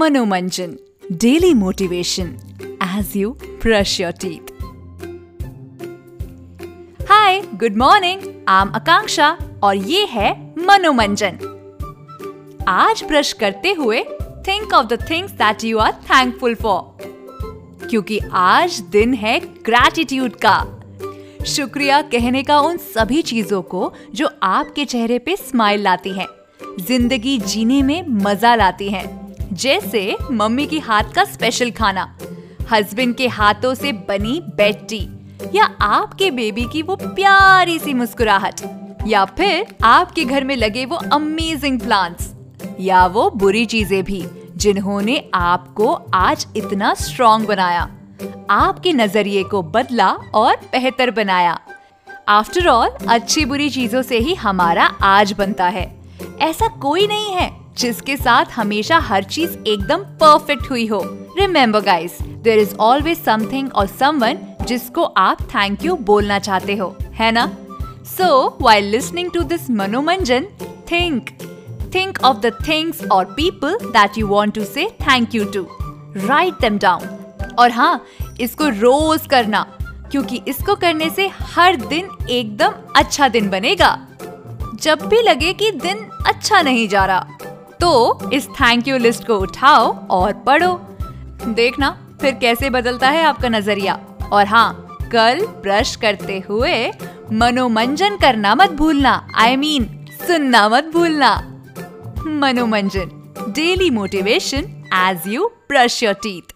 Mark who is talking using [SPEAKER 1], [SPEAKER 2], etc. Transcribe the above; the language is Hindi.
[SPEAKER 1] Manomanjan Daily Motivation as you brush your teeth. Hi, good morning. I'm Akanksha और ये है मनोमंजन आज ब्रश करते हुए think of the things that you are thankful for क्योंकि आज दिन है ग्रैटिट्यूड का शुक्रिया कहने का उन सभी चीज़ों को जो आपके चेहरे पे स्माइल लाती हैं, ज़िंदगी जीने में मज़ा लाती हैं। जैसे मम्मी की हाथ का स्पेशल खाना। हस्बैंड के हाथों से बनी बेड टी या आपके बेबी की वो प्यारी सी मुस्कुराहट। या फिर आपके घर में लगे वो अमेजिंग प्लांट्स या वो बुरी चीज़ें भी, जिन्होंने आपको आज इतना स्ट्रॉन्ग बनाया। आपके नज़रिए को बदला और बेहतर बनाया। आफ्टर ऑल अच्छी बुरी चीज़ों से ही हमारा आज बनता है। ऐसा कोई नहीं है। जिसके साथ हमेशा हर चीज़ एकदम परफेक्ट हुई हो। Remember guys there is always something और समवन जिसको आप थैंक यू बोलना चाहते हो, है ना? So while listening to this Manomanjan think think of the things और people that you want to say thank you to write them down और हाँ इसको रोज करना, क्योंकि इसको करने से हर दिन एकदम अच्छा दिन बनेगा। जब भी लगे कि दिन अच्छा नहीं जा रहा तो इस थैंक यू लिस्ट को उठाओ और पढ़ो। देखना फिर कैसे बदलता है आपका नज़रिया। और हाँ कल ब्रश करते हुए मनोमंजन करना मत भूलना। आई I मीन mean, सुनना मत भूलना। Manomanjan daily motivation as you brush your teeth